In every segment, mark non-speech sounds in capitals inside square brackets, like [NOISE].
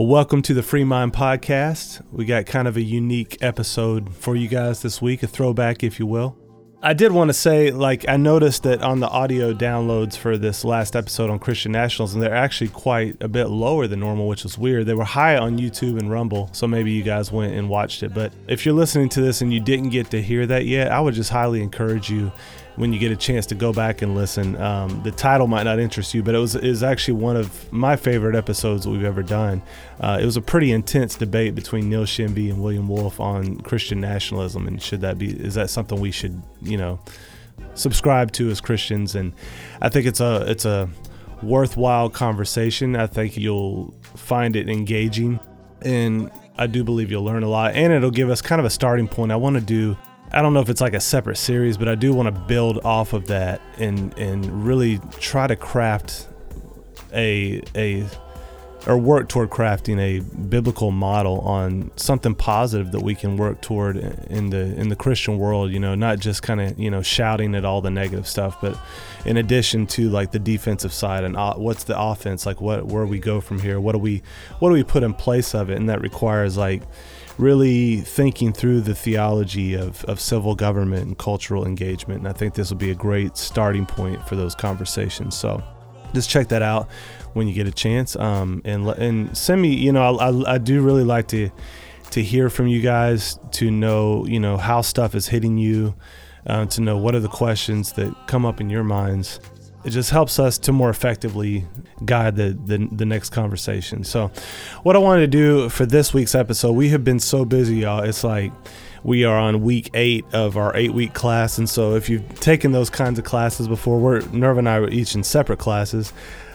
Well, welcome to the Free Mind Podcast. We got kind of a unique episode for you guys this week, a throwback, if you will. I did want to say, like, I noticed that on the audio downloads for this last episode on Christian nationalism, they're actually quite a bit lower than normal, which was weird. They were high on YouTube and Rumble, so maybe you guys went and watched it. But if you're listening to this and you didn't get to hear that yet, I would just highly encourage you when you get a chance to go back and listen. Um, the title might not interest you, but it was is actually one of my favorite episodes that we've ever done. Uh, it was a pretty intense debate between Neil Shenvi and William Wolfe on Christian nationalism, and should that be is that something we should you know subscribe to as Christians? And I think it's a it's a worthwhile conversation. I think you'll find it engaging, and I do believe you'll learn a lot, and it'll give us kind of a starting point. I want to do I don't know if it's like a separate series, but I do want to build off of that and and really try to craft a a or work toward crafting a biblical model on something positive that we can work toward in the in the Christian world, you know, not just kind of, you know, shouting at all the negative stuff, but in addition to like the defensive side and uh, what's the offense, like what where we go from here, what do we what do we put in place of it? And that requires like really thinking through the theology of, of civil government and cultural engagement. And I think this will be a great starting point for those conversations. So just check that out when you get a chance. Um, and, and send me, you know, I, I, I do really like to, to hear from you guys, to know, you know, how stuff is hitting you, uh, to know what are the questions that come up in your minds it just helps us to more effectively guide the, the, the next conversation. So, what I wanted to do for this week's episode, we have been so busy, y'all. It's like we are on week eight of our eight week class, and so if you've taken those kinds of classes before, we're Nerve and I are each in separate classes.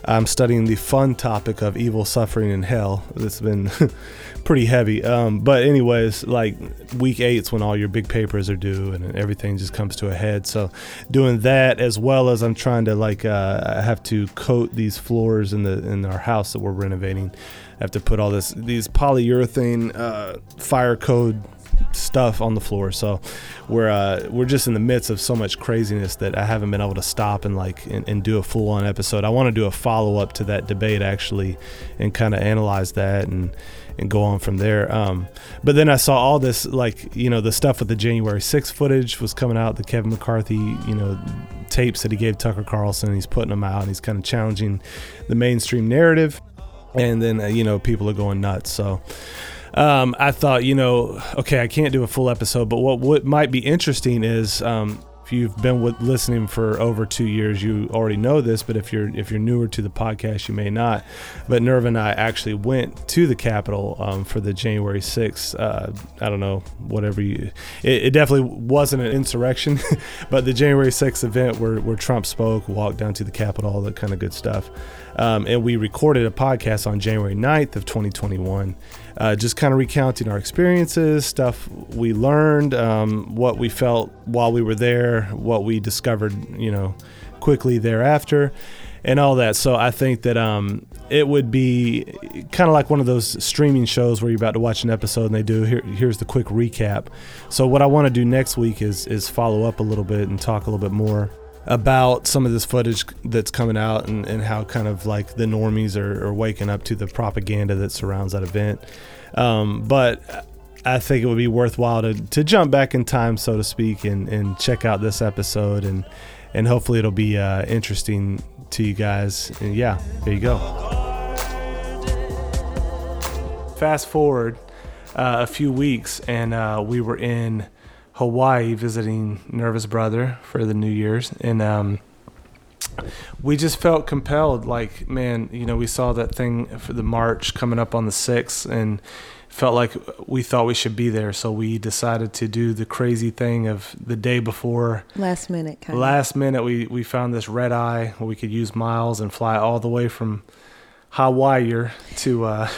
I'm studying the fun topic of evil, suffering, and hell. It's been [LAUGHS] pretty heavy. Um, but anyways, like week eight's when all your big papers are due and everything just comes to a head. So doing that as well as I'm trying to like uh, I have to coat these floors in the in our house that we're renovating. I have to put all this these polyurethane uh, fire code stuff on the floor. So we're uh, we're just in the midst of so much craziness that I haven't been able to stop and like and, and do a full on episode. I want to do a follow up to that debate actually, and kind of analyze that and and go on from there. Um, but then I saw all this like you know the stuff with the January 6th footage was coming out. The Kevin McCarthy you know tapes that he gave Tucker Carlson. He's putting them out. and He's kind of challenging the mainstream narrative. And then uh, you know people are going nuts. So um, I thought, you know, okay, I can't do a full episode, but what what might be interesting is um, if you've been with listening for over two years, you already know this. But if you're if you're newer to the podcast, you may not. But Nerve and I actually went to the Capitol um, for the January 6th. Uh, I don't know, whatever you. It, it definitely wasn't an insurrection, [LAUGHS] but the January 6th event where where Trump spoke, walked down to the Capitol, all that kind of good stuff. Um, and we recorded a podcast on January 9th of 2021 uh, just kind of recounting our experiences, stuff we learned, um, what we felt while we were there, what we discovered, you know, quickly thereafter, and all that. So I think that um, it would be kind of like one of those streaming shows where you're about to watch an episode and they do here, here's the quick recap. So what I want to do next week is is follow up a little bit and talk a little bit more about some of this footage that's coming out and, and how kind of like the normies are, are waking up to the propaganda that surrounds that event. Um, but I think it would be worthwhile to, to jump back in time, so to speak, and, and check out this episode and and hopefully it'll be uh, interesting to you guys. And yeah, there you go. Fast forward uh, a few weeks, and uh, we were in Hawaii visiting Nervous Brother for the New Year's, and um, we just felt compelled. Like, man, you know, we saw that thing for the march coming up on the sixth, and felt like we thought we should be there. So we decided to do the crazy thing of the day before. Last minute, kind Last of. minute, we we found this red eye where we could use miles and fly all the way from Hawaii to. Uh, [LAUGHS]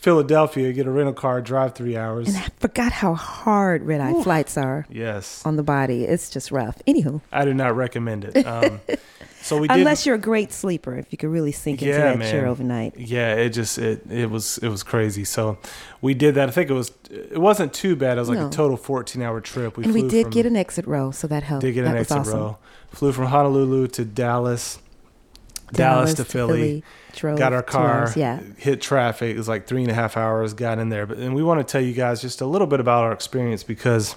Philadelphia, get a rental car, drive three hours. And I forgot how hard red eye flights are. Yes. On the body. It's just rough. Anywho. I do not recommend it. Um, [LAUGHS] so we Unless you're a great sleeper, if you could really sink into yeah, that man. chair overnight. Yeah, it just it it was it was crazy. So we did that. I think it was it wasn't too bad. It was like no. a total 14 hour trip. We and we did from, get an exit row, so that helped. Did get that an exit awesome. row. Flew from Honolulu to Dallas Dallas, Dallas to, Philly. Philly drove got our car, hours, yeah. hit traffic. It was like three and a half hours. Got in there, but and we want to tell you guys just a little bit about our experience because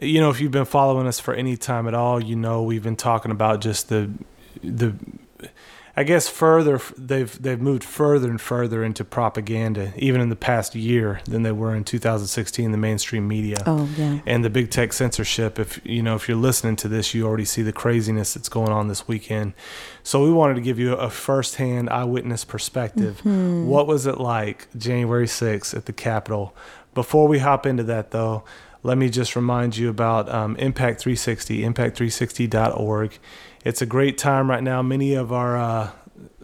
you know if you've been following us for any time at all, you know we've been talking about just the the I guess further they've they've moved further and further into propaganda, even in the past year, than they were in 2016. The mainstream media, oh yeah, and the big tech censorship. If you know if you're listening to this, you already see the craziness that's going on this weekend. So we wanted to give you a firsthand eyewitness perspective. Mm-hmm. What was it like January 6th at the Capitol? Before we hop into that, though, let me just remind you about um, Impact 360, impact360.org. It's a great time right now. Many of our uh,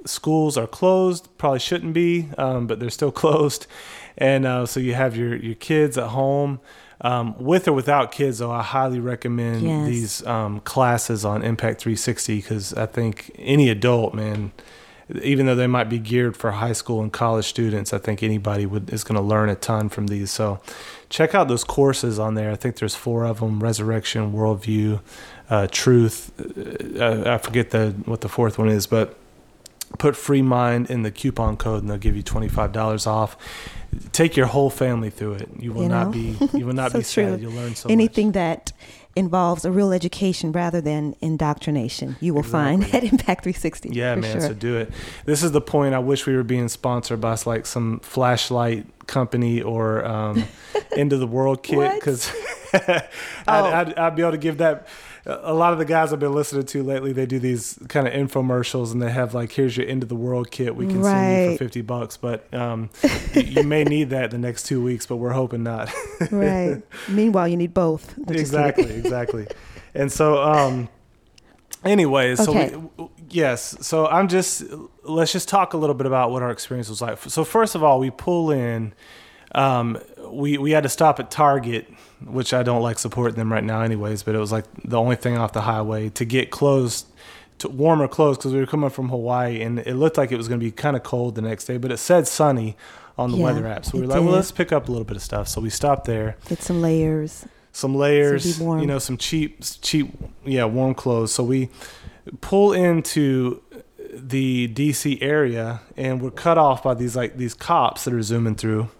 schools are closed, probably shouldn't be, um, but they're still [LAUGHS] closed. And uh, so you have your, your kids at home. Um, with or without kids, though, I highly recommend yes. these um, classes on Impact 360 because I think any adult, man, even though they might be geared for high school and college students, I think anybody would is going to learn a ton from these. So check out those courses on there. I think there's four of them: Resurrection, Worldview, uh, Truth. Uh, I forget the what the fourth one is, but put Free Mind in the coupon code, and they'll give you twenty five dollars off. Take your whole family through it. You will you know? not be [LAUGHS] you will not so be sad. You'll learn so Anything much. that involves a real education rather than indoctrination. You will exactly. find at [LAUGHS] Impact 360. Yeah, man. Sure. So do it. This is the point. I wish we were being sponsored by like some flashlight company or um, [LAUGHS] end of the world kit because I'd, oh. I'd, I'd, be able to give that a lot of the guys I've been listening to lately, they do these kind of infomercials and they have like, here's your end of the world kit. We can right. send you for 50 bucks, but um, you may [LAUGHS] need that the next two weeks, but we're hoping not. [LAUGHS] right. Meanwhile, you need both. Exactly. exactly. And so, um, anyways, okay. so we, yes, so I'm just, let's just talk a little bit about what our experience was like. So first of all, we pull in, um, we, we had to stop at Target which I don't like supporting them right now, anyways. But it was like the only thing off the highway to get close to warmer clothes because we were coming from Hawaii and it looked like it was going to be kind of cold the next day, but it said sunny on the yeah, weather app. So we were like, did. well, let's pick up a little bit of stuff. So we stopped there. Get some layers. Some layers, you know, some cheap, cheap, yeah, warm clothes. So we pull into the DC area and we're cut off by these like these cops that are zooming through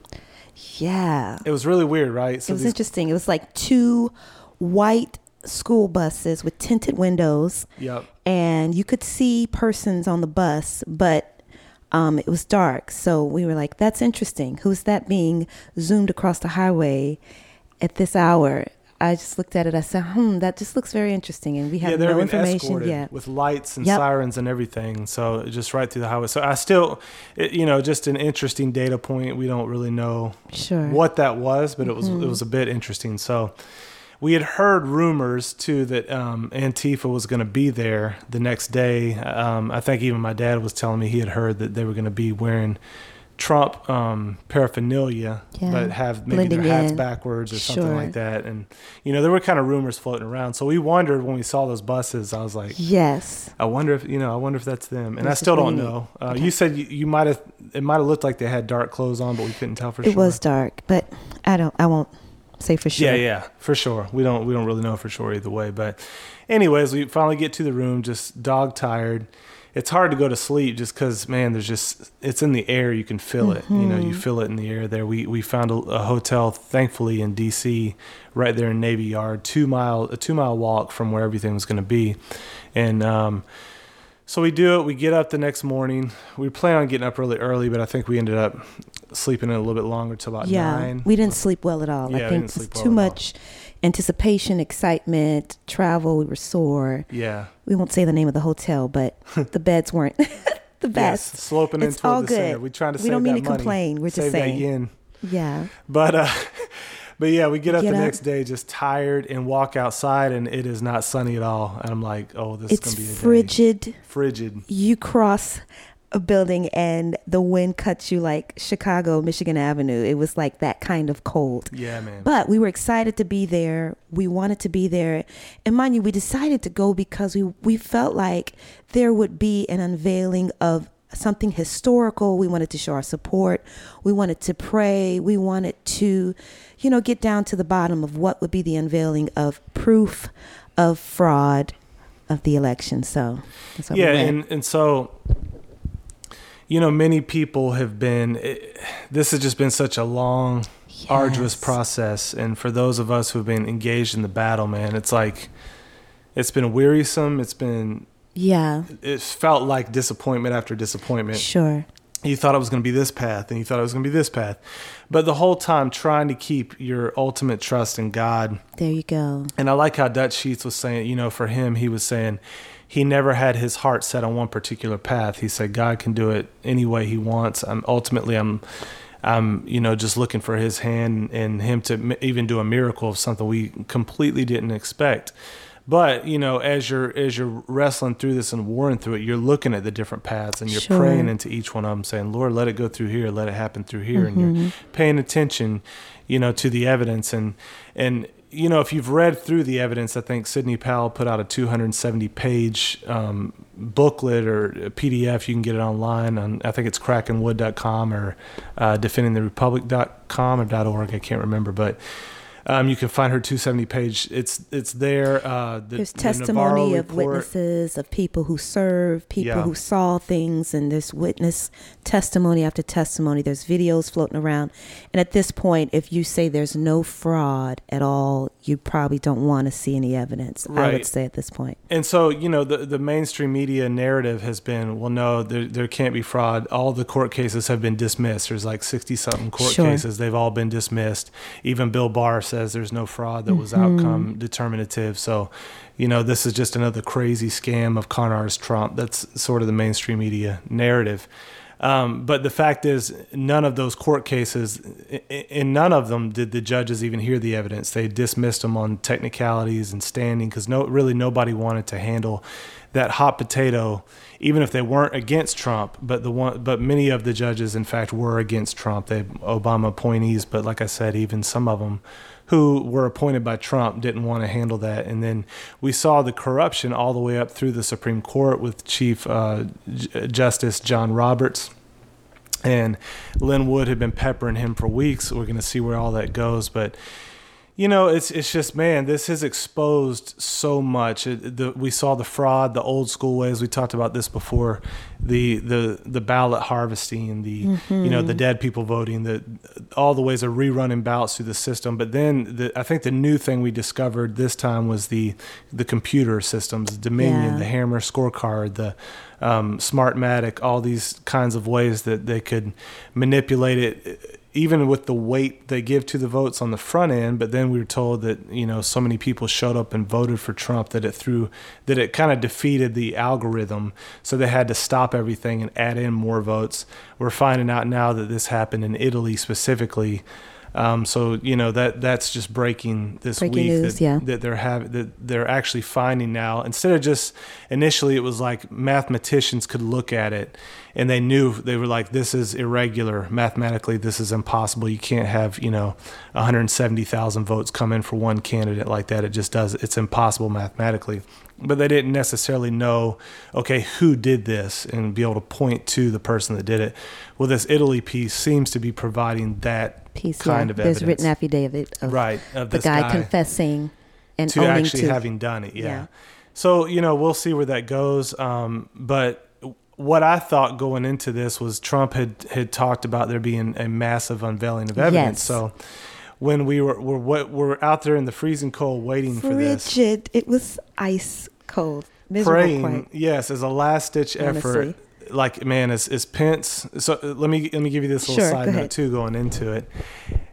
yeah. It was really weird, right? So it was these... interesting. It was like two white school buses with tinted windows. Yep. And you could see persons on the bus, but um, it was dark. So we were like, that's interesting. Who's that being zoomed across the highway at this hour? I just looked at it. I said, "Hmm, that just looks very interesting." And we have yeah, no information yet with lights and yep. sirens and everything. So just right through the highway. So I still, it, you know, just an interesting data point. We don't really know sure. what that was, but it was mm-hmm. it was a bit interesting. So we had heard rumors too that um, Antifa was going to be there the next day. Um, I think even my dad was telling me he had heard that they were going to be wearing Trump um, paraphernalia, yeah. but have maybe Blending their hats in. backwards or sure. something like that. And you know, there were kind of rumors floating around. So we wondered when we saw those buses. I was like, yes. I wonder if you know. I wonder if that's them. And I still don't know. Uh, okay. You said you, you might have. It might have looked like they had dark clothes on, but we couldn't tell for it sure. It was dark, but I don't. I won't say for sure. Yeah, yeah, for sure. We don't. We don't really know for sure either way. But, anyways, we finally get to the room, just dog tired it's hard to go to sleep just because man there's just it's in the air you can feel it mm-hmm. you know you mm-hmm. feel it in the air there. We we found a, a, hotel thankfully in dc right there in navy yard two mile a two mile walk from where everything was going to be. And um, so we do it we get up the next morning. We plan on getting up really early but i think we ended up sleeping a little bit longer till about yeah, nine. we didn't sleep well at all. Yeah, i think it's well too much all anticipation, excitement, travel. We were sore. Yeah. We won't say the name of the hotel, but the [LAUGHS] beds weren't [LAUGHS] the best. Yes, sloping it's in all the good. center. We trying to we don't mean to money. complain. We're save just saying. Yen. Yeah. But uh, [LAUGHS] but yeah, we get up get the up. next day just tired and walk outside, and it is not sunny at all. And I'm like, oh, this it's is gonna be a frigid. Day. Frigid. You cross a building and the wind cuts you like Chicago, Michigan Avenue. It was like that kind of cold. Yeah, man. But we were excited to be there. We wanted to be there. And mind you, we decided to go because we, we felt like there would be an unveiling of something historical. We wanted to show our support. We wanted to pray. We wanted to, you know, get down to the bottom of what would be the unveiling of proof of fraud of the election. So that's what we yeah, went. and and so you know, many people have been. It, this has just been such a long, arduous process, and for those of us who've been engaged in the battle, man, it's like it's been wearisome. It's been yeah, it felt like disappointment after disappointment. sure. You thought it was going to be this path, and you thought it was going to be this path, but the whole time trying to keep your ultimate trust in God There you go. and I like how Dutch Sheets was saying, you know, for him, he was saying he never had his heart set on one particular path. He said God can do it any way He wants. I'm ultimately, I'm, I'm, you know, just looking for His hand and Him to m- even do a miracle of something we completely didn't expect. But you know, as you're as you're wrestling through this and warring through it, you're looking at the different paths and you're Sure. praying into each one of them, saying, "Lord, let it go through here, let it happen through here," and Mm-hmm. you're paying attention, you know, to the evidence and and you know, if you've read through the evidence, I think Sidney Powell put out a 270 page um, booklet or a PDF. You can get it online on, I think it's crackenwood.com or uh, defendingtherepublic.com or .org. I can't remember, but um, you can find her 270 page. It's it's there. Uh, the, There's the testimony of report. witnesses, of people who served, people Yeah. who saw things, and there's witness testimony after testimony. There's videos floating around. And at this point, if you say there's no fraud at all, you probably don't want to see any evidence. I would say at this point. And so, you know, the, the mainstream media narrative has been, well, no, there, there can't be fraud. All the court cases have been dismissed. There's like 60 something court Sure. cases. They've all been dismissed. Even Bill Barr says there's no fraud that was mm-hmm. outcome determinative. So, you know, this is just another crazy scam of con artist Trump. That's sort of the mainstream media narrative. Um, but the fact is, none of those court cases, in none of them did the judges even hear the evidence. They dismissed them on technicalities and standing because no, really nobody wanted to handle that hot potato, even if they weren't against Trump. But the one, but many of the judges, in fact, were against Trump. They Obama appointees, but like I said, even some of them who were appointed by Trump didn't want to handle that. And then we saw the corruption all the way up through the Supreme Court with Chief uh, J- Justice John Roberts. And Lin Wood had been peppering him for weeks. We're going to see where all that goes. But, you know, it's it's just, man, this has exposed so much. It, the, we saw the fraud, the old school ways. We talked about this before. The the the ballot harvesting, the you know the dead people voting, the all the ways of rerunning ballots through the system. But then the, I think the new thing we discovered this time was the the computer systems, Dominion, Yeah. the Hammer scorecard, the um, Smartmatic, all these kinds of ways that they could manipulate it, even with the weight they give to the votes on the front end. But then we were told that you know so many people showed up and voted for Trump that it threw that it kind of defeated the algorithm, so they had to stop everything and add in more votes. We're finding out now that this happened in Italy specifically. Um, so you know that that's just breaking this Breaking week news, that, yeah. that they're having that they're actually finding now. Instead of just initially it was like mathematicians could look at it and they knew they were like this is irregular. Mathematically this is impossible. You can't have you know 170,000 votes come in for one candidate like that. It just does it's impossible mathematically but they didn't necessarily know okay who did this and be able to point to the person that did it well this Italy piece seems to be providing that Piece, kind yeah. of There's evidence written affidavit of right of the this guy, guy confessing and to actually to having done it. Yeah. Yeah. So you know we'll see where that goes. Um, but what I thought going into this was Trump had had talked about there being a massive unveiling of evidence. Yes. So when we were were what we're out there in the freezing cold waiting for this. frigid. It was ice cold, miserable. Praying, quite. yes, as a last ditch effort. Like man, is is Pence? So let me let me give you this little Sure, side note ahead. too. Going into it,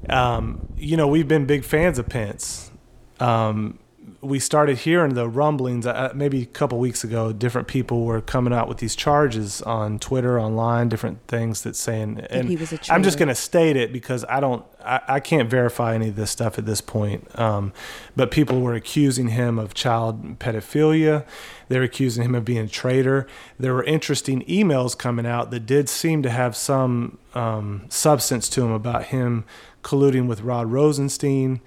um, you know, we've been big fans of Pence. Um, we started hearing the rumblings uh, maybe a couple weeks ago. Different people were coming out with these charges on Twitter, online, different things that saying. And he was a I'm just going to state it because I don't, I, I can't verify any of this stuff at this point. Um, but people were accusing him of child pedophilia. They're accusing him of being a traitor. There were interesting emails coming out that did seem to have some um, substance to them about him colluding with Rod Rosenstein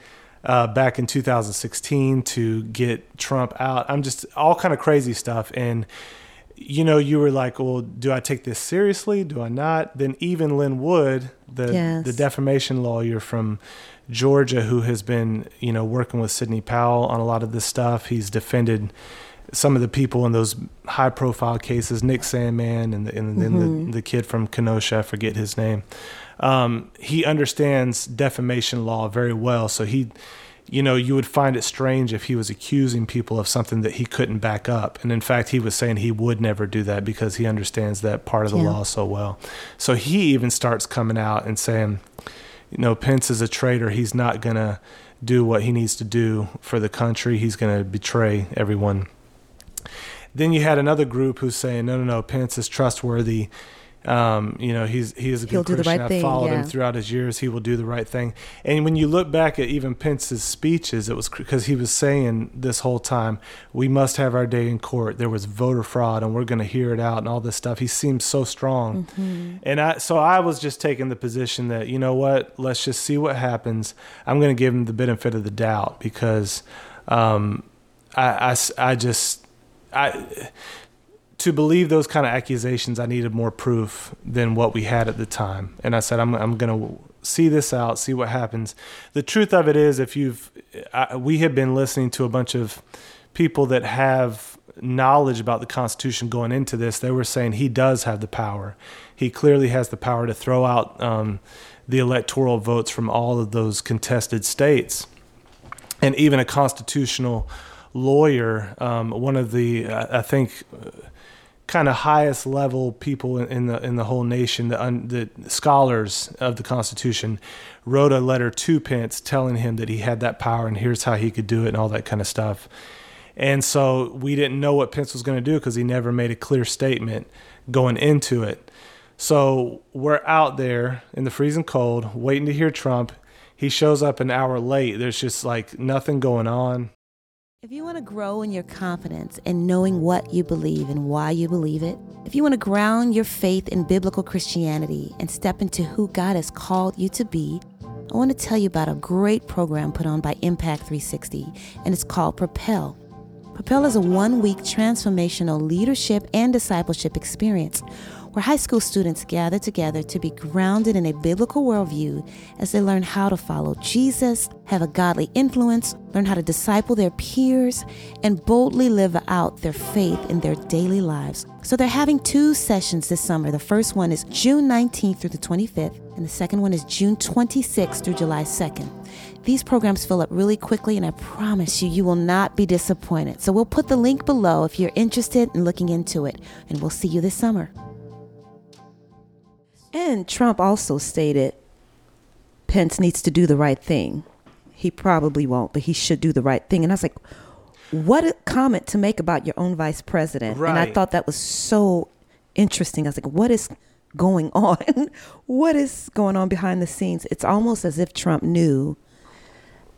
uh, back in 2016 to get Trump out. I'm just all kind of crazy stuff. And, you know, you were like, well, do I take this seriously? Do I not? Then even Lin Wood, the, Yes. the defamation lawyer from Georgia who has been, you know, working with Sidney Powell on a lot of this stuff, he's defended some of the people in those high profile cases, Nick Sandmann and, the, and then Mm-hmm. the, the kid from Kenosha, I forget his name. Um, he understands defamation law very well. So he, you know, you would find it strange if he was accusing people of something that he couldn't back up. And in fact, he was saying he would never do that because he understands that part of the Yeah. law so well. So he even starts coming out and saying, you know, Pence is a traitor. He's not going to do what he needs to do for the country. He's going to betray everyone. Then you had another group who's saying, no, no, no, Pence is trustworthy. Um, you know, he's he is a good He'll Christian. right I've thing, followed yeah. him throughout his years. He will do the right thing. And when you look back at even Pence's speeches, it was because he was saying this whole time, we must have our day in court. There was voter fraud, and we're going to hear it out, and all this stuff. He seemed so strong, Mm-hmm. and I so I was just taking the position that you know what, let's just see what happens. I'm going to give him the benefit of the doubt because um, I just I to believe those kind of accusations, I needed more proof than what we had at the time. And I said, I'm, I'm going to see this out, see what happens. The truth of it is, if you've, I, we have been listening to a bunch of people that have knowledge about the Constitution going into this. They were saying he does have the power. He clearly has the power to throw out um, the electoral votes from all of those contested states and even a constitutional lawyer, um, one of the I think uh, kind of highest level people in, the in the whole nation, the, un, the scholars of the Constitution, wrote a letter to Pence telling him that he had that power and here's how he could do it and all that kind of stuff. And so we didn't know what Pence was going to do because he never made a clear statement going into it. So we're out there in the freezing cold, waiting to hear Trump. He shows up an hour late. There's just like nothing going on. If you want to grow in your confidence and knowing what you believe and why you believe it, if you want to ground your faith in biblical Christianity and step into who God has called you to be, I want to tell you about a great program put on by Impact 360, and it's called Propel. Propel is a one week transformational leadership and discipleship experience where high school students gather together to be grounded in a biblical worldview as they learn how to follow Jesus, have a godly influence, learn how to disciple their peers, and boldly live out their faith in their daily lives. So they're having two sessions this summer. The first one is June 19th through the 25th, and the second one is June 26th through July 2nd. These programs fill up really quickly, and I promise you, you will not be disappointed. So we'll put the link below if you're interested in looking into it, and we'll see you this summer. And Trump also stated Pence needs to do the right thing. He probably won't, but he should do the right thing. And I was like, what a comment to make about your own vice president. And I thought that was so interesting. I was like, what is going [LAUGHS] on? what is going on behind the scenes? It's almost as if Trump knew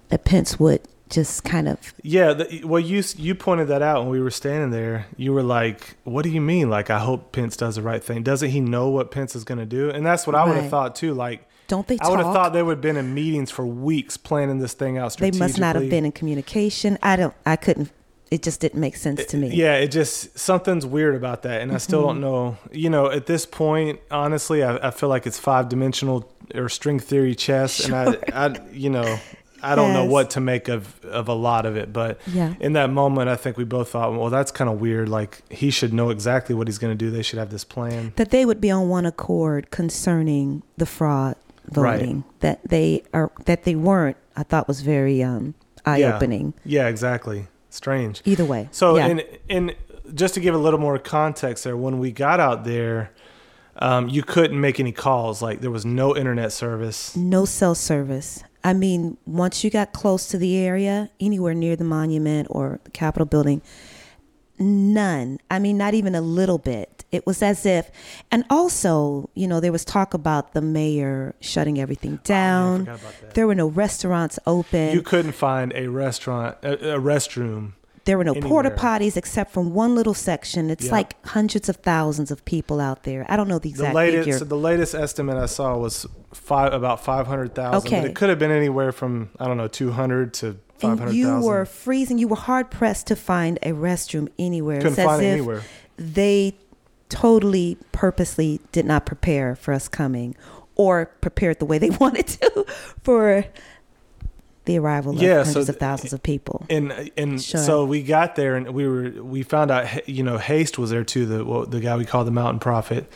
that Pence would just kind of Yeah, the, well, you you pointed that out when we were standing there. You were like, "What do you mean? Like, I hope Pence does the right thing. Doesn't he know what Pence is going to do?" And that's what I would have Right. thought too. Like, don't they I would have thought they would have been in meetings for weeks planning this thing out they must not have been in communication. I don't I couldn't it just didn't make sense to me. Yeah, it just something's weird about that, and I still Mm-hmm. don't know. You know, at this point, honestly, I, I feel like it's five dimensional or string theory chess, and I, I, you know, I don't know what to make of of a lot of it. But Yeah. in that moment, I think we both thought, well, that's kind of weird. Like he should know exactly what he's going to do. They should have this plan. that they would be on one accord concerning the fraud Right. voting that they are that they weren't i thought was very um eye-opening Yeah, exactly. Strange. either way So, yeah. and and just to give a little more context there, when we got out there, um, you couldn't make any calls. Like there was no internet service. no cell service i mean once you got close to the area anywhere near the monument or the capitol building none i mean not even a little bit it was as if and also you know there was talk about the mayor shutting everything oh, down forgot about that. there were no restaurants open You couldn't find a restaurant, a, a restroom. There were no porta potties except from one little section. It's Yeah. like hundreds of thousands of people out there. I don't know the The exact latest, figure. the latest estimate I saw was five, about five hundred thousand. Okay. But it could have been anywhere from I don't know, two hundred to five hundred thousand. and you thousand. were freezing. You were hard pressed to find a restroom anywhere. Couldn't it's as find it if anywhere. they totally purposely did not prepare for us coming or prepared the way they [LAUGHS] wanted to for the arrival of Yeah, so hundreds th- of thousands of people. and and Sure. so we got there and we were we found out you know Haste was there too the what- the guy we call the Mountain Prophet,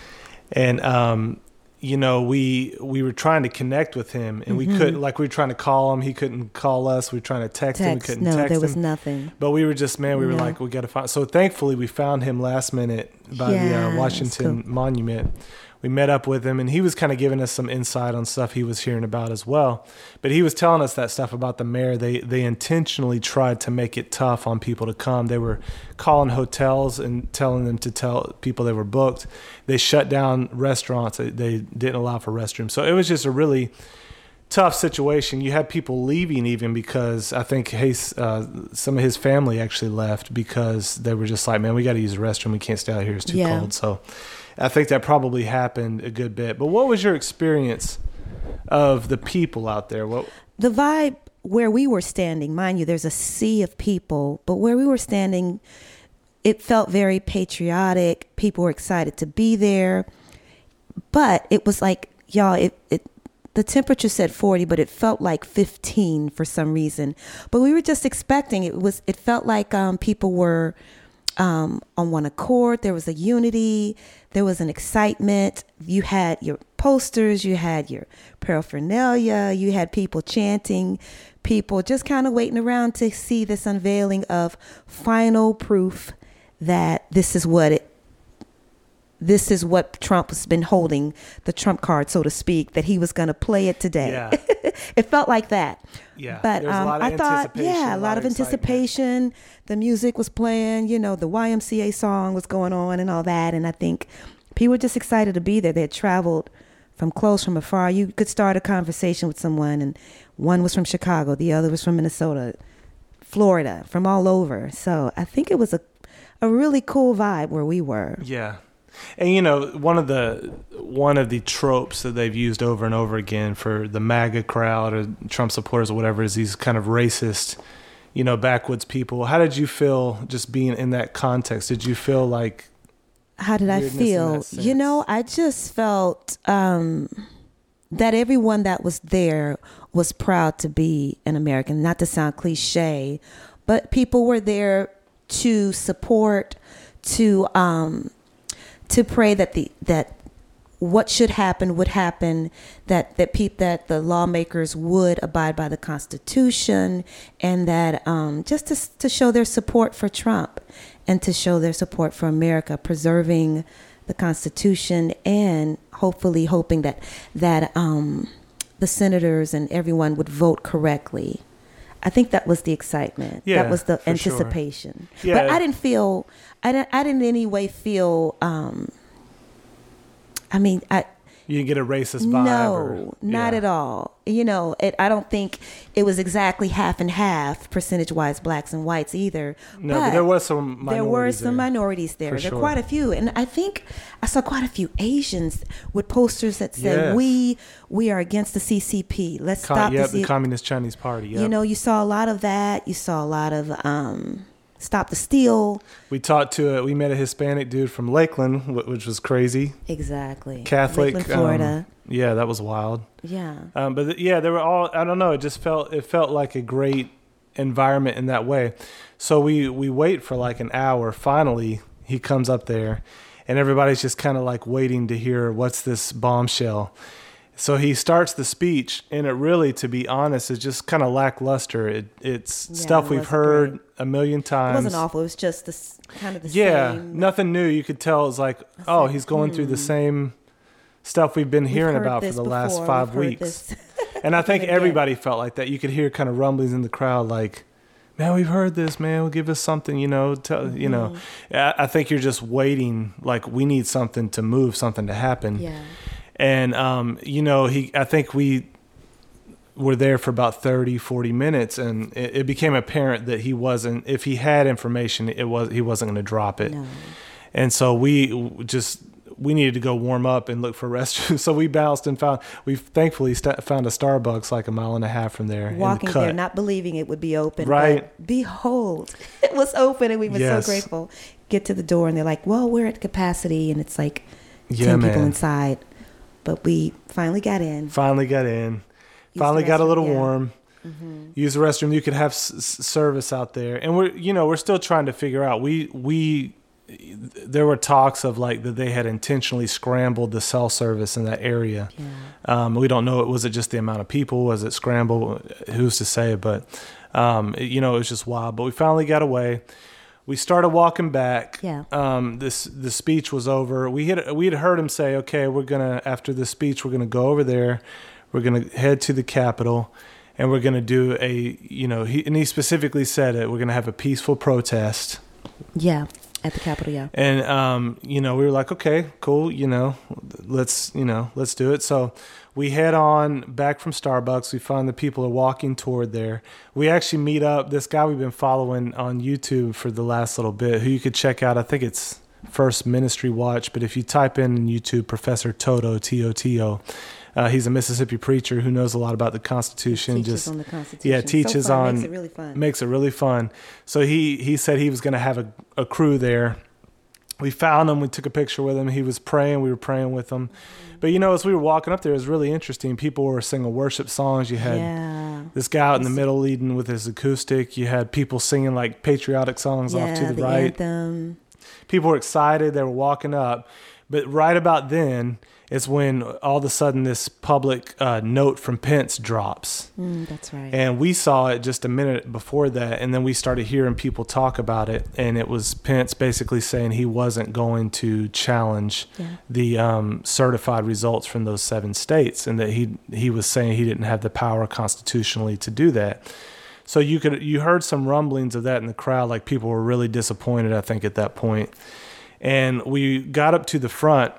and um you know we we were trying to connect with him and we couldn't like we were trying to call him he couldn't call us we were trying to text, him we Mm-hmm. Text, couldn't no, text there was him nothing. but we were just man we were No. like we got to find so thankfully we found him last minute by the uh, Washington cool. Monument we met up with him and he was kind of giving us some insight on stuff he was hearing about as well but he was telling us that stuff about the mayor they they intentionally tried to make it tough on people to come they were calling hotels and telling them to tell people they were booked they shut down restaurants they, they didn't allow for restrooms so it was just a really tough situation. You had people leaving even because I think Hayes, uh, some of his family actually left because they were just like, man, we got to use the restroom. We can't stay out here. It's too Yeah. cold. So I think that probably happened a good bit. But what was your experience of the people out there? What? the vibe where we were standing, mind you, there's a sea of people, but where we were standing, it felt very patriotic. People were excited to be there. But it was like, y'all, it, it the temperature said 40, but it felt like 15 for some reason. But we were just expecting it was it felt like um, people were um, on one accord. There was a unity. There was an excitement. You had your posters. You had your paraphernalia. You had people chanting. People just kind of waiting around to see this unveiling of final proof that this is what it. This is what Trump has been holding, the Trump card, so to speak, that he was going to play it today. Yeah. [LAUGHS] it felt like that. Yeah. But There was a um, lot of I thought, yeah, a lot of excitement. anticipation. The music was playing, you know, the YMCA song was going on and all that. And I think people were just excited to be there. They had traveled from close, from afar. You could start a conversation with someone, and one was from Chicago, the other was from Minnesota, Florida, from all over. So I think it was a, a really cool vibe where we were. Yeah. And you know, one of the one of the tropes that they've used over and over again for the MAGA crowd or Trump supporters or whatever is these kind of racist, you know, backwoods people. How did you feel just being in that context? Did you feel like how did I feel? You know, I just felt um, that everyone that was there was proud to be an American. Not to sound cliche, but people were there to support, to um, to pray that the that what should happen would happen that that peop, that the lawmakers would abide by the constitution and that um, just to, to show their support for Trump and to show their support for America preserving the constitution and hopefully hoping that that um, the senators and everyone would vote correctly I think that was the excitement. Yeah, that was the for sure. anticipation. Yeah. But I didn't feel I didn't I didn't in any way feel um I mean I you didn't get a racist vibe? no, or, not yeah. at all. You know, it, I don't think it was exactly half and half percentage wise, blacks and whites either. No, but, there was some minorities there were some there. minorities there. There sure. are quite a few, and I think I saw quite a few Asians with posters that said, Yes. "We we are against the CCP. Let's Com- stop yep, the, the Communist Chinese Party. Yep. You know, you saw a lot of that. You saw a lot of um, stop the steal. we talked to a, we met a Hispanic dude from Lakeland, which was crazy. Exactly. Catholic, Lakeland, um, Florida. yeah, that was wild. yeah. Um, but th- yeah, they were all. I don't know. It just felt it felt like a great environment in that way. So we we wait for like an hour. Finally, he comes up there, and everybody's just kind of like waiting to hear what's this bombshell. So he starts the speech, and it really, to be honest, is just kind of lackluster. It, it's Yeah, stuff it we've heard great. a million times. It wasn't awful. It was just the kind of the Yeah, same. nothing new. You could tell it's like, oh, like, he's going through the hmm. same stuff we've been We've hearing about for this the last 5 We've weeks. [LAUGHS] And I think everybody felt like that. You could hear kind of rumblings in the crowd, like, "Man, we've heard this. Man, will give us something." You know, tell, you know. Mm-hmm. I, I think you're just waiting. Like, we need something to move, something to happen. yeah. And um, you know, he. I think we were there for about 30 40 minutes and it, it became apparent that he wasn't if he had information it was he wasn't going to drop it No. and so we just we needed to go warm up and look for [LAUGHS] restrooms. So we bounced and found we thankfully st- found a Starbucks like a mile and a half from there. Walking cut. there, not believing it would be open. Right. Behold, [LAUGHS] it was open, and we were Yes. so grateful. Get to the door, and they're like, "Well, we're at capacity," and it's like yeah, ten people inside. But we finally got in. Finally got in. Used Finally got a little yeah. warm. use the restroom. You could have s- service out there, and we're you know we're still trying to figure out. We we there were talks of like that they had intentionally scrambled the cell service in that area. Yeah. Um, we don't know. Was it just the amount of people? Was it scrambled? Who's to say? But um, you know, it was just wild. But we finally got away. We started walking back. Yeah. Um, this the speech was over. We had we had heard him say, "Okay, we're gonna after the speech, we're gonna go over there. We're gonna head to the Capitol, and we're gonna do a you know he and he specifically said it. We're gonna have a peaceful protest." Yeah. At the Capitol, yeah. And um, you know, we were like, okay, cool, you know, let's you know, let's do it. So we head on back from Starbucks. We find the people are walking toward there. We actually meet up. This guy we've been following on YouTube for the last little bit, who you could check out. I think it's First Ministry Watch, but if you type in YouTube Professor Toto T O T O, uh, he's a Mississippi preacher who knows a lot about the Constitution. Teaches just on the Constitution. yeah, So teaches on Makes it really fun. makes it really fun. So he he said he was going to have a, a crew there. We found him. We took a picture with him. He was praying. We were praying with him. But you know, as we were walking up there, it was really interesting. People were singing worship songs. You had yeah. this guy out in the middle leading with his acoustic. You had people singing like patriotic songs Yeah, off to the, the right. anthem. People were excited. They were walking up. But right about then is when all of a sudden this public uh, note from Pence drops. Mm, that's right. And we saw it just a minute before that, and then we started hearing people talk about it, and it was Pence basically saying he wasn't going to challenge Yeah. the um, certified results from those seven states, and that he he was saying he didn't have the power constitutionally to do that. So you could you heard some rumblings of that in the crowd, like people were really disappointed. I think at that point, and we got up to the front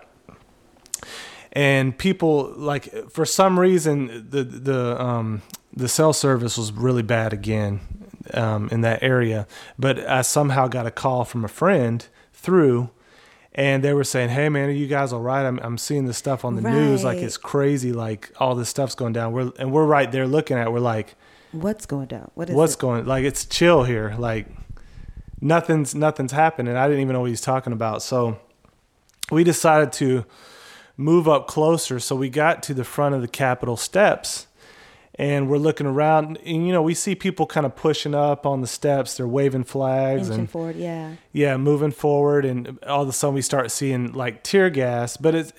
and people like for some reason the the um the cell service was really bad again um in that area. But i somehow got a call from a friend through and they were saying hey man are you guys all right? I'm, I'm seeing this stuff on the news. Like it's crazy. Like all this stuff's going down. We're and we're right there looking at it, we're like What's going down? What is what's it? going like it's chill here. Like nothing's nothing's happening. I didn't even know what he's talking about. So we decided to move up closer so we got to the front of the capitol steps and we're looking around and you know we see people kind of pushing up on the steps they're waving flags Inching and forward, yeah. yeah moving forward and all of a sudden we start seeing like tear gas but it's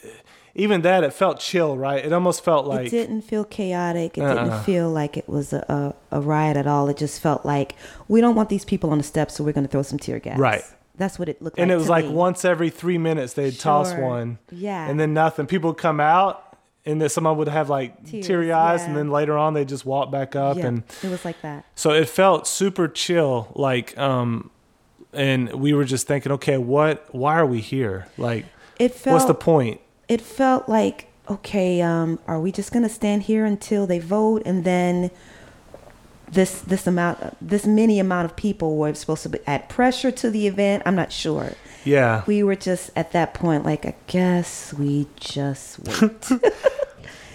even that it felt chill right it almost felt like it didn't feel chaotic. It Uh-uh. didn't feel like it was a, a, a riot at all. It just felt like we don't want these people on the steps, so we're going to throw some tear gas. Right. That's what it looked and like. And it was like me. once every three minutes they'd toss one Yeah. and then nothing. People would come out, and then someone would have like Tears, teary eyes, yeah. and then later on they just walk back up, yeah, and it was like that. so it felt super chill. Like, um, and we were just thinking, okay, what? Why are we here? Like, It felt. what's the point? it felt like okay um, are we just going to stand here until they vote and then this this amount this many amount of people were supposed to be, add pressure to the event i'm not sure Yeah, we were just at that point like i guess we just [LAUGHS] wait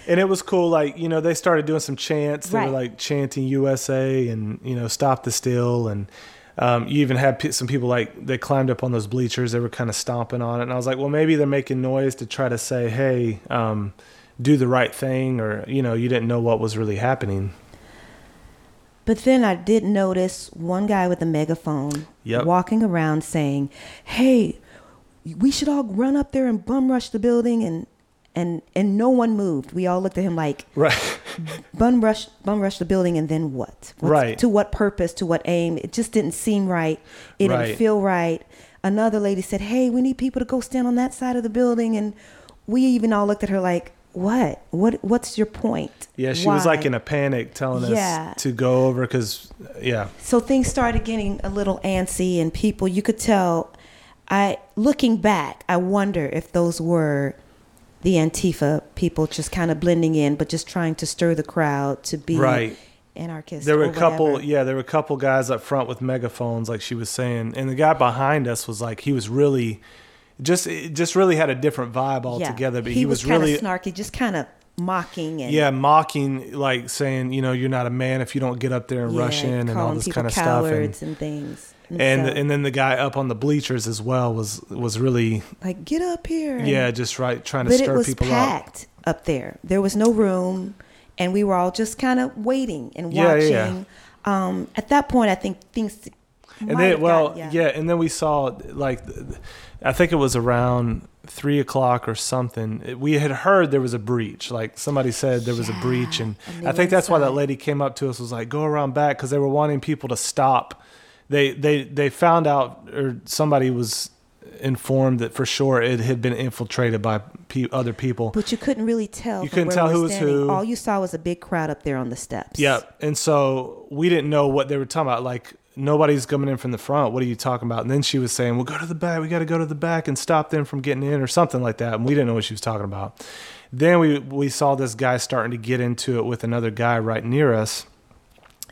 and it was cool. Like, you know, they started doing some chants. They Right. were like chanting USA and you know, stop the steal and. Um, you even had some people like they climbed up on those bleachers. They were kind of stomping on it, and I was like, "Well, maybe they're making noise to try to say, hey, um, do the right thing,' or you know, you didn't know what was really happening." But then i did notice one guy with a megaphone Yep. walking around saying hey we should all run up there and bum rush the building and and and no one moved we all looked at him like Right. [LAUGHS] bum rush bum rush the building and then what What's- Right. to what purpose to what aim it just didn't seem right it Right. didn't feel right another lady said hey we need people to go stand on that side of the building and we even all looked at her like what what what's your point Yeah, she was like in a panic, telling Yeah. us to go over because, yeah, so things started getting a little antsy and people you could tell i looking back i wonder if those were the antifa people just kind of blending in but just trying to stir the crowd to be Right. anarchist there were a couple. whatever. Yeah, there were a couple guys up front with megaphones, like she was saying, and the guy behind us was like, he was really, just, it just really had a different vibe altogether. But he, was, kind really, snarky, just kind of mocking and yeah, mocking, like saying, you know, you're not a man if you don't get up there and yeah, rush in and all this kind of stuff. And and, things. And, and so, and then the guy up on the bleachers as well was was really like get up here. yeah, just right trying to but it stir was people up. packed up there. There was no room, and we were all just kind of waiting and watching. yeah, yeah. Um, at that point, I think things. and might then well gotten- yeah. and then we saw like i think it was around three o'clock or something we had heard there was a breach like somebody said there was a breach and i think that's why that lady came up to us was like go around back because they were wanting people to stop they they they found out or somebody was informed that for sure it had been infiltrated by pe- other people But you couldn't really tell. You couldn't tell we who was who. All you saw was a big crowd up there on the steps. Yep. And so we didn't know what they were talking about. Like nobody's coming in from the front. What are you talking about? And then she was saying, "Well, go to the back. We got to go to the back and stop them from getting in, or something like that." And we didn't know what she was talking about. Then we we saw this guy starting to get into it with another guy right near us.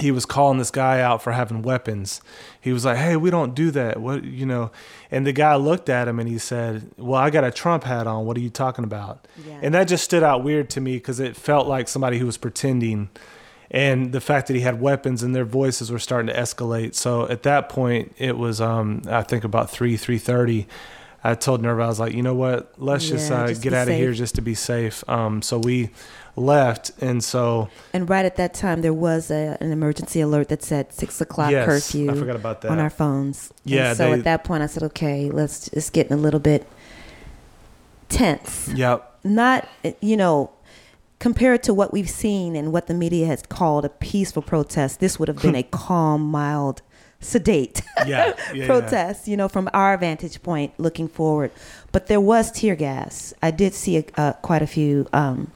He was calling this guy out for having weapons. He was like, "Hey, we don't do that. What you know?" And the guy looked at him and he said, "Well, I got a Trump hat on. What are you talking about?" Yeah. And that just stood out weird to me because it felt like somebody who was pretending and the fact that he had weapons and their voices were starting to escalate. So at that point, it was um, I think about three three thirty. I told Nerva I was like, you know what, let's just, uh, just get out of here just to be safe. Um, so we left, and so And right at that time, there was a, an emergency alert that said six o'clock yes, curfew I forgot about that. on our phones. And Yeah, so they- at that point, I said, okay, let's. It's getting a little bit tense. yep. Not, you know, compared to what we've seen and what the media has called a peaceful protest, this would have been a [LAUGHS] calm, mild, sedate Yeah, yeah, yeah. [LAUGHS] protest, you know, from our vantage point looking forward. But there was tear gas. I did see a, uh, quite a few um,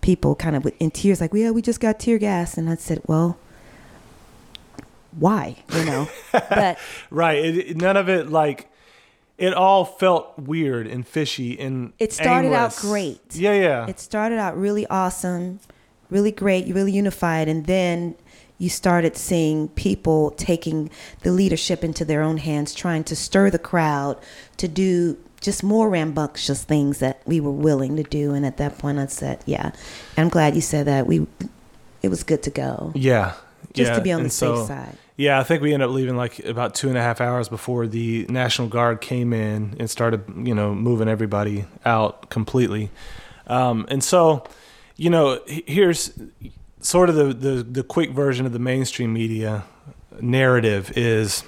people kind of in tears, like, yeah, we just got tear gas. And I said, well, why? You know, [LAUGHS] but Right. It- none of it like it all felt weird and fishy and It started out great. Yeah, yeah. it started out really awesome, really great, really unified. And then you started seeing people taking the leadership into their own hands, trying to stir the crowd to do just more rambunctious things that we were willing to do. And at that point, I said, yeah, I'm glad you said that. We, it was good to go. yeah. Just yeah. to be on and the safe side. Yeah, I think we ended up leaving like about two and a half hours before the National Guard came in and started, you know, moving everybody out completely. Um, and so, you know, here's sort of the, the, the quick version of the mainstream media narrative is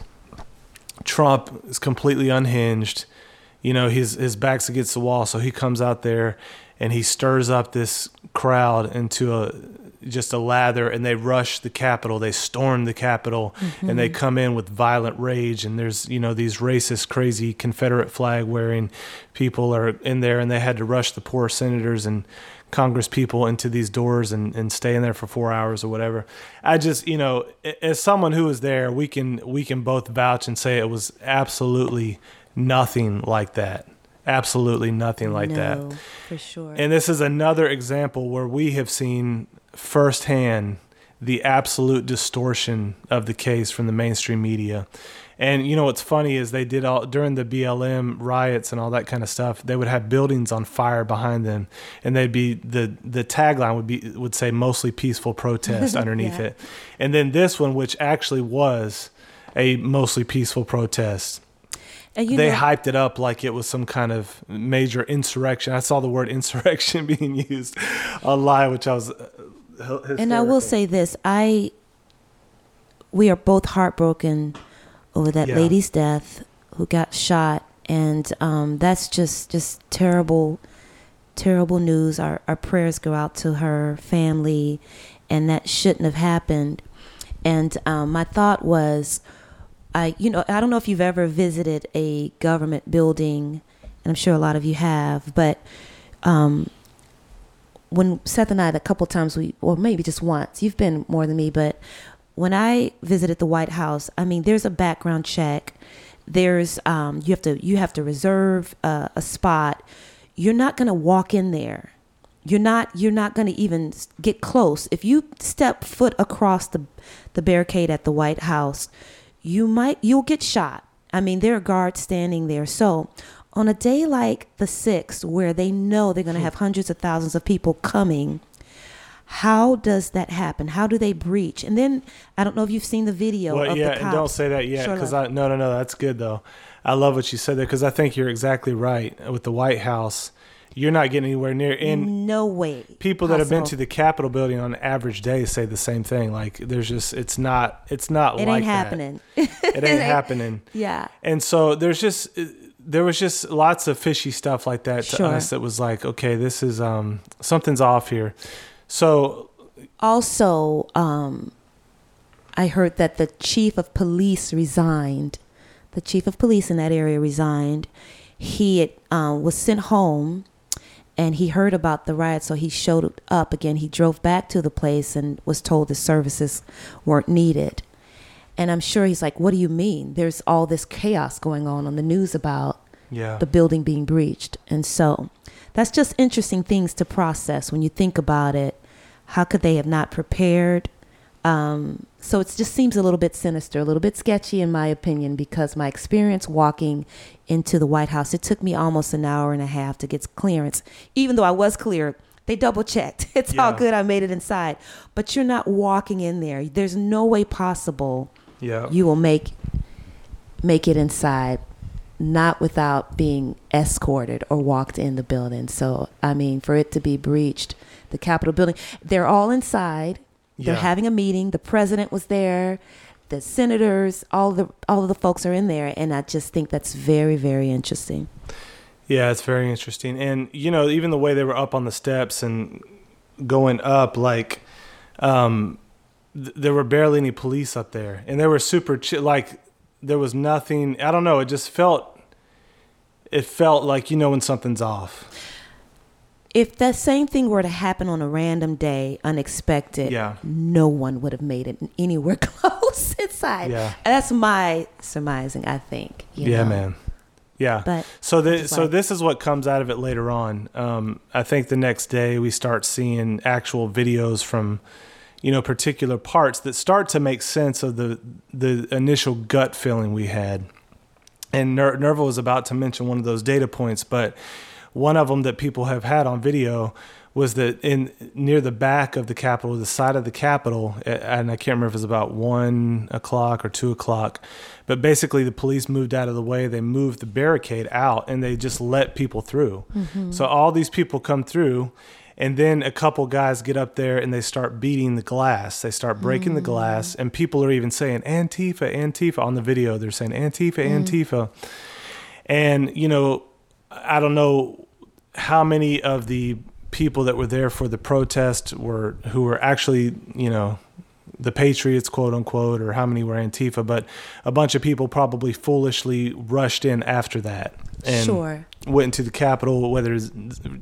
Trump is completely unhinged. You know, his his back's against the wall, so he comes out there and he stirs up this crowd into a just a lather and they rush the capitol they storm the capitol and they mm-hmm. come in with violent rage. And there's you know these racist crazy confederate flag wearing people are in there and they had to rush the poor senators and congress people into these doors and, and stay in there for four hours or whatever. I just you know as someone who was there we can we can both vouch and say it was absolutely nothing like that. Absolutely nothing like that. For sure. and this is another example where we have seen firsthand the absolute distortion of the case from the mainstream media. And you know what's funny is they did all during the BLM riots and all that kind of stuff. They would have buildings on fire behind them, and they'd be the the tagline would be would say mostly peaceful protest [LAUGHS] underneath Yeah. it. And then this one, which actually was a mostly peaceful protest, and you they know, hyped it up like it was some kind of major insurrection. I saw the word [LAUGHS] insurrection [LAUGHS] being used online, which I was. Uh, hy- and I will say this: I, we are both heartbroken over that Yeah. lady's death who got shot, and um, that's just just terrible, terrible news. Our our prayers go out to her family, and that shouldn't have happened. And um, my thought was, I you know I don't know if you've ever visited a government building, and I'm sure a lot of you have, but. Um, when Seth and I, a couple times we, or maybe just once, you've been more than me, but when I visited the White House, I mean, there's a background check. There's, um, you have to, you have to reserve a, a spot. You're not going to walk in there. You're not, you're not going to even get close. If you step foot across the, the barricade at the White House, you might, you'll get shot. I mean, there are guards standing there. So on a day like the 6th, where they know they're going to hmm. have hundreds of thousands of people coming, how does that happen? How do they breach? And then I don't know if you've seen the video Well, yeah, and don't say that yet because. I no no no that's good though. I love what you said there because I think you're exactly right with the White House. you're not getting anywhere near. in no way. people that have been to the Capitol building on average day say the same thing. Like there's just it's not it's not it like ain't happening. [LAUGHS] It ain't happening. yeah. And so there's just there was just lots of fishy stuff like that to Sure. us that was like, okay, this is um something's off here. So Also, um, I heard that the chief of police resigned. The chief of police in that area resigned. He had, uh, was sent home, and he heard about the riot, so he showed up again. He drove back to the place and was told the services weren't needed. And I'm sure he's like, "What do you mean? There's all this chaos going on on the news about yeah. the building being breached. And so that's just interesting things to process when you think about it. How could they have not prepared? Um, so it just seems a little bit sinister, a little bit sketchy, in my opinion, because my experience walking into the White House, it took me almost an hour and a half to get clearance. Even though I was clear, they double checked. [LAUGHS] It's all good. I made it inside. But you're not walking in there. There's no way possible yeah. you will make make it inside not without being escorted or walked in the building so i mean for it to be breached the capitol building they're all inside they're Yeah. having a meeting the president was there the senators all the all of the folks are in there and i just think that's very very interesting Yeah, it's very interesting. And you know, even the way they were up on the steps and going up, like, um, th- there were barely any police up there, and they were super chill. Like, there was nothing. I don't know. It just felt. It felt like you know when something's off. if that same thing were to happen on a random day unexpected Yeah. no one would have made it anywhere [LAUGHS] close inside Yeah. And that's my surmising i think you yeah, know. man. Yeah. but So the, so like- this is what comes out of it later on. Um, I think the next day we start seeing actual videos from, you know, particular parts that start to make sense of the the initial gut feeling we had. And Ner- Nerval was about to mention one of those data points, but one of them that people have had on video was that in near the back of the Capitol, the side of the Capitol, and I can't remember if it was about one o'clock or two o'clock, but basically the police moved out of the way. They moved the barricade out and they just let people through. Mm-hmm. So all these people come through, and then a couple guys get up there and they start beating the glass. They start breaking the mm. glass, and people are even saying Antifa, Antifa on the video. They're saying Antifa, mm. Antifa. And, you know, I don't know how many of the people that were there for the protest were who were actually, you know, the patriots, quote unquote, or how many were Antifa, but a bunch of people probably foolishly rushed in after that and Sure. Went into the Capitol, whether it's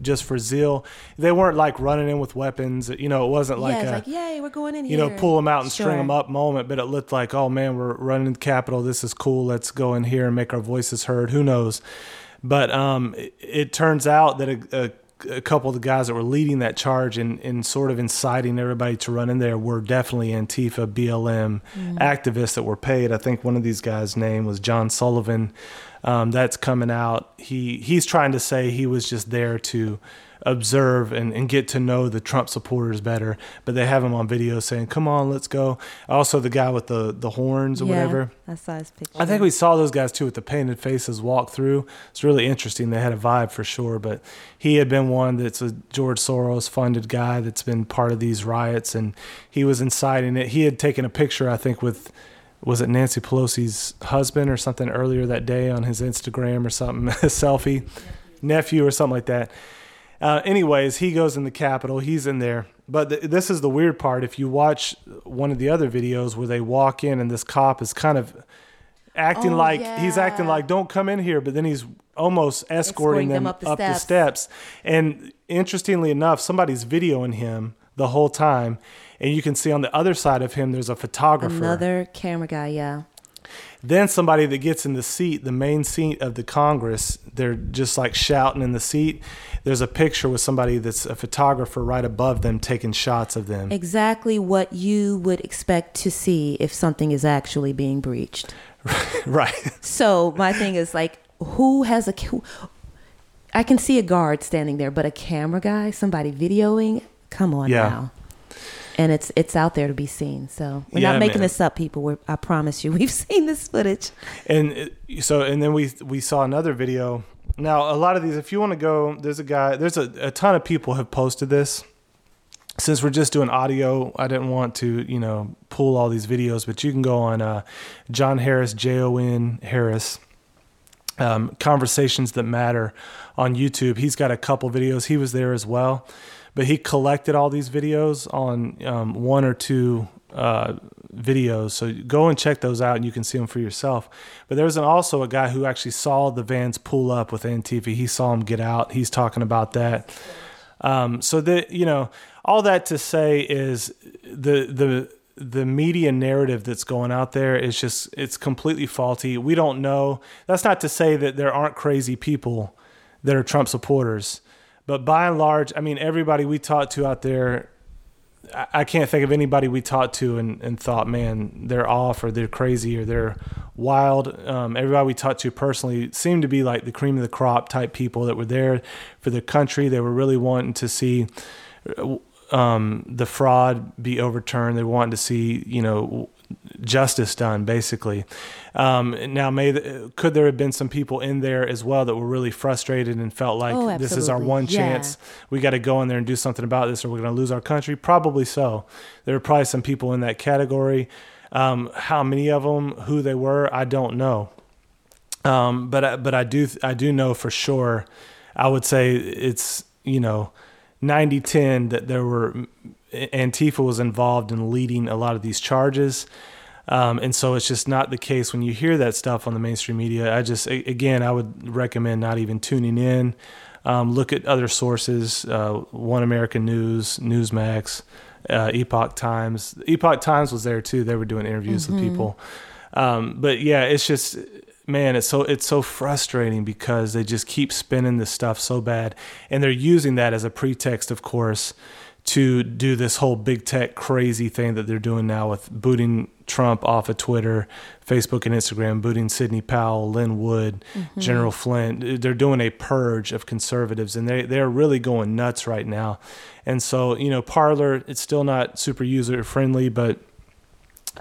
just for zeal. They weren't like running in with weapons. You know, it wasn't like yeah, it's a, like, yay, we're going in you here. know, pull them out and string them up moment, but it looked like, oh man, we're running the Capitol. This is cool. Let's go in here and make our voices heard. Who knows? But um, it, it turns out that a, a, a couple of the guys that were leading that charge and, and sort of inciting everybody to run in there were definitely Antifa, BLM activists that were paid. I think one of these guys' name was John Sullivan. Um, that's coming out. He he's trying to say he was just there to observe and, and get to know the Trump supporters better. But they have him on video saying, "Come on, let's go." Also, the guy with the the horns or yeah, whatever. I saw his picture. I think we saw those guys too with the painted faces walk through. It's really interesting. They had a vibe for sure. But he had been one that's a George Soros funded guy that's been part of these riots, and he was inciting it. He had taken a picture, I think, with was it Nancy Pelosi's husband or something earlier that day on his Instagram or something, [LAUGHS] a selfie, nephew or something like that. Uh, anyways, he goes in the Capitol. He's in there. But th- this is the weird part. If you watch one of the other videos where they walk in and this cop is kind of acting Oh, like he's acting like don't come in here, but then he's almost escorting, Escorting them, them up, up the the, steps. steps. And interestingly enough, somebody's videoing him the whole time, and you can see on the other side of him there's a photographer. Another camera guy, yeah. Then somebody that gets in the seat, the main seat of the Congress, they're just like shouting in the seat. There's a picture with somebody that's a photographer right above them taking shots of them. Exactly what you would expect to see if something is actually being breached. [LAUGHS] right. So my thing is like, who has a? Who, I can see a guard standing there, but a camera guy, somebody videoing. Come on Yeah. now. And it's it's out there to be seen. So we're Yeah, not making man. this up, people. We're, I promise you, [LAUGHS] we've seen this footage. And it- so, and then we we saw another video. Now, a lot of these, if you want to go, there's a guy, there's a, a ton of people have posted this. Since we're just doing audio, I didn't want to, you know, pull all these videos, but you can go on uh, John Harris, J O N Harris, um, Conversations That Matter on YouTube. He's got a couple videos. He was there as well, but he collected all these videos on um, one or two uh, videos. So go and check those out and you can see them for yourself. But there's an, also a guy who actually saw the vans pull up with Antifa. He saw them get out. He's talking about that. Um, so that, you know, all that to say is the, the, the media narrative that's going out there is just it's completely faulty. We don't know. That's not to say that there aren't crazy people that are Trump supporters, but by and large, I mean everybody we talk to out there I can't think of anybody we talked to and, and thought, man, they're off or they're crazy or they're wild. Um, everybody we talked to personally seemed to be like the cream of the crop type people that were there for the country. They were really wanting to see um, the fraud be overturned. They wanted to see, you know, justice done, basically. Um, now, may the, could there have been some people in there as well that were really frustrated and felt like Oh, this is our one. Yeah. chance? We got to go in there and do something about this, or we're going to lose our country. Probably so. There are probably some people in that category. Um, how many of them, who they were, I don't know. Um, but I- but I do I do know for sure. I would say it's you know 90-10 that there were Antifa was involved in leading a lot of these charges. Um, and so it's just not the case when you hear that stuff on the mainstream media. I just, again, I would recommend not even tuning in. Um, look at other sources, uh, One American News, Newsmax, uh, Epoch Times. Epoch Times was there too. They were doing interviews with people. Um, but yeah, it's just, man, it's so it's so frustrating because they just keep spinning this stuff so bad, and they're using that as a pretext, of course, to do this whole big tech crazy thing that they're doing now with booting Trump off of Twitter, Facebook, and Instagram, booting Sidney Powell, Lin Wood, General Flynn. They're doing a purge of conservatives, and they they're really going nuts right now. And so, you know, Parler, it's still not super user friendly, but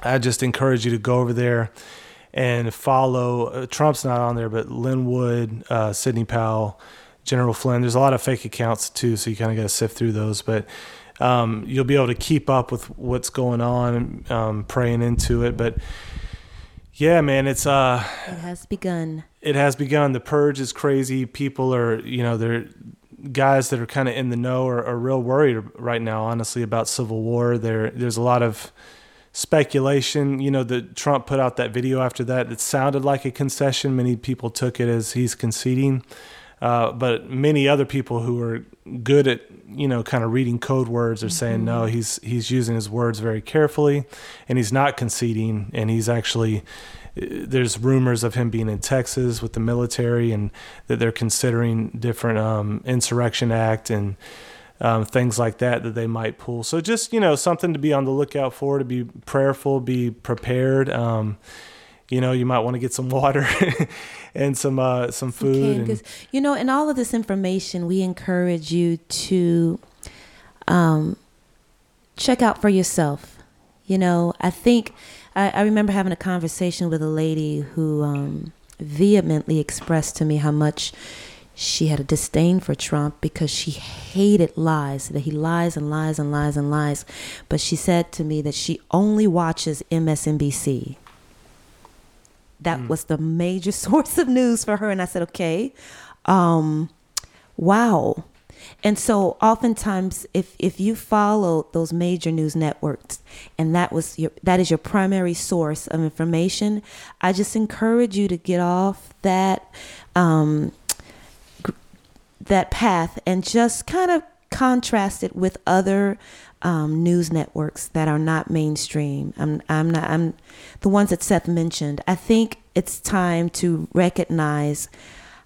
I just encourage you to go over there and follow. Uh, Trump's not on there, but Lin Wood, uh, Sidney Powell, General Flynn. There's a lot of fake accounts too, so you kind of got to sift through those. But um, you'll be able to keep up with what's going on, um, praying into it. But yeah, man, it's uh, It has begun. it has begun. The purge is crazy. People are, you know, they're guys that are kind of in the know are, are real worried right now, honestly, about civil war. There, there's a lot of speculation. You know, that Trump put out that video after that It sounded like a concession. Many people took it as he's conceding. Uh, but many other people who are good at you know kind of reading code words are saying no he's he's using his words very carefully and he's not conceding and he's actually there's rumors of him being in Texas with the military and that they're considering different um, insurrection act and um, things like that that they might pull. So just you know something to be on the lookout for, to be prayerful, be prepared. Um, you know, you might want to get some water [LAUGHS] and some uh, some food. Canned and. You know, and all of this information, we encourage you to um, check out for yourself. You know, I think I, I remember having a conversation with a lady who um, vehemently expressed to me how much she had a disdain for Trump because she hated lies, that he lies and lies and lies and lies. But she said to me that she only watches MSNBC. That was the major [LAUGHS] source of news for her. And I said, okay, um, wow. And so oftentimes if if you follow those major news networks and that was your that is your primary source of information, I just encourage you to get off that um that path and just kind of contrast it with other um, news networks that are not mainstream. I'm I'm not I'm the ones that Seth mentioned. I think it's time to recognize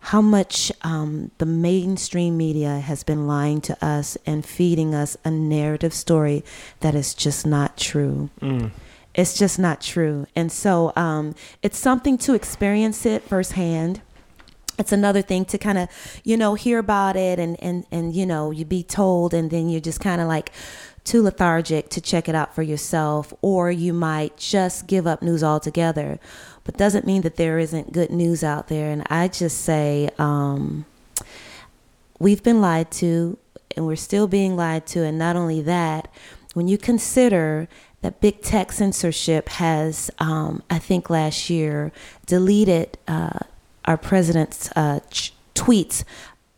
how much um, the mainstream media has been lying to us and feeding us a narrative story that is just not true. Mm. It's just not true. And so um, it's something to experience it firsthand. It's another thing to kind of, you know, hear about it and, and, and, you know, you be told and then you're just kind of like too lethargic to check it out for yourself, or you might just give up news altogether. But doesn't mean that there isn't good news out there. And I just say, um, we've been lied to, and we're still being lied to. And not only that, when you consider that big tech censorship has, um, I think last year, deleted uh, our president's uh, ch- tweets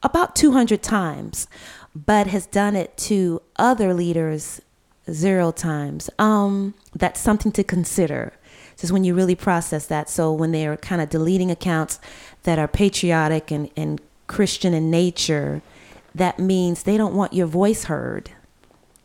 about 200 times, but has done it to other leaders zero times. Um, that's something to consider. Just when you really process that. So when they're kind of deleting accounts that are patriotic and, and Christian in nature, that means they don't want your voice heard.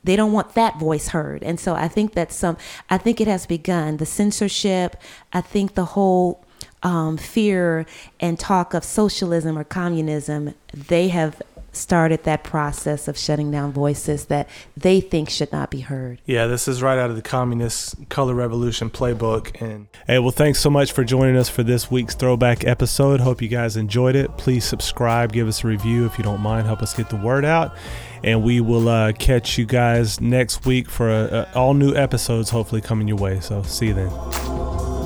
They don't want that voice heard. And so I think that some, I think it has begun. The censorship, I think the whole um, fear and talk of socialism or communism, they have started that process of shutting down voices that they think should not be heard. Yeah, this is right out of the communist color revolution playbook and Hey, well thanks so much for joining us for this week's throwback episode. Hope you guys enjoyed it. Please subscribe, give us a review if you don't mind, help us get the word out. And we will uh, catch you guys next week for a, all new episodes hopefully coming your way. So, see you then.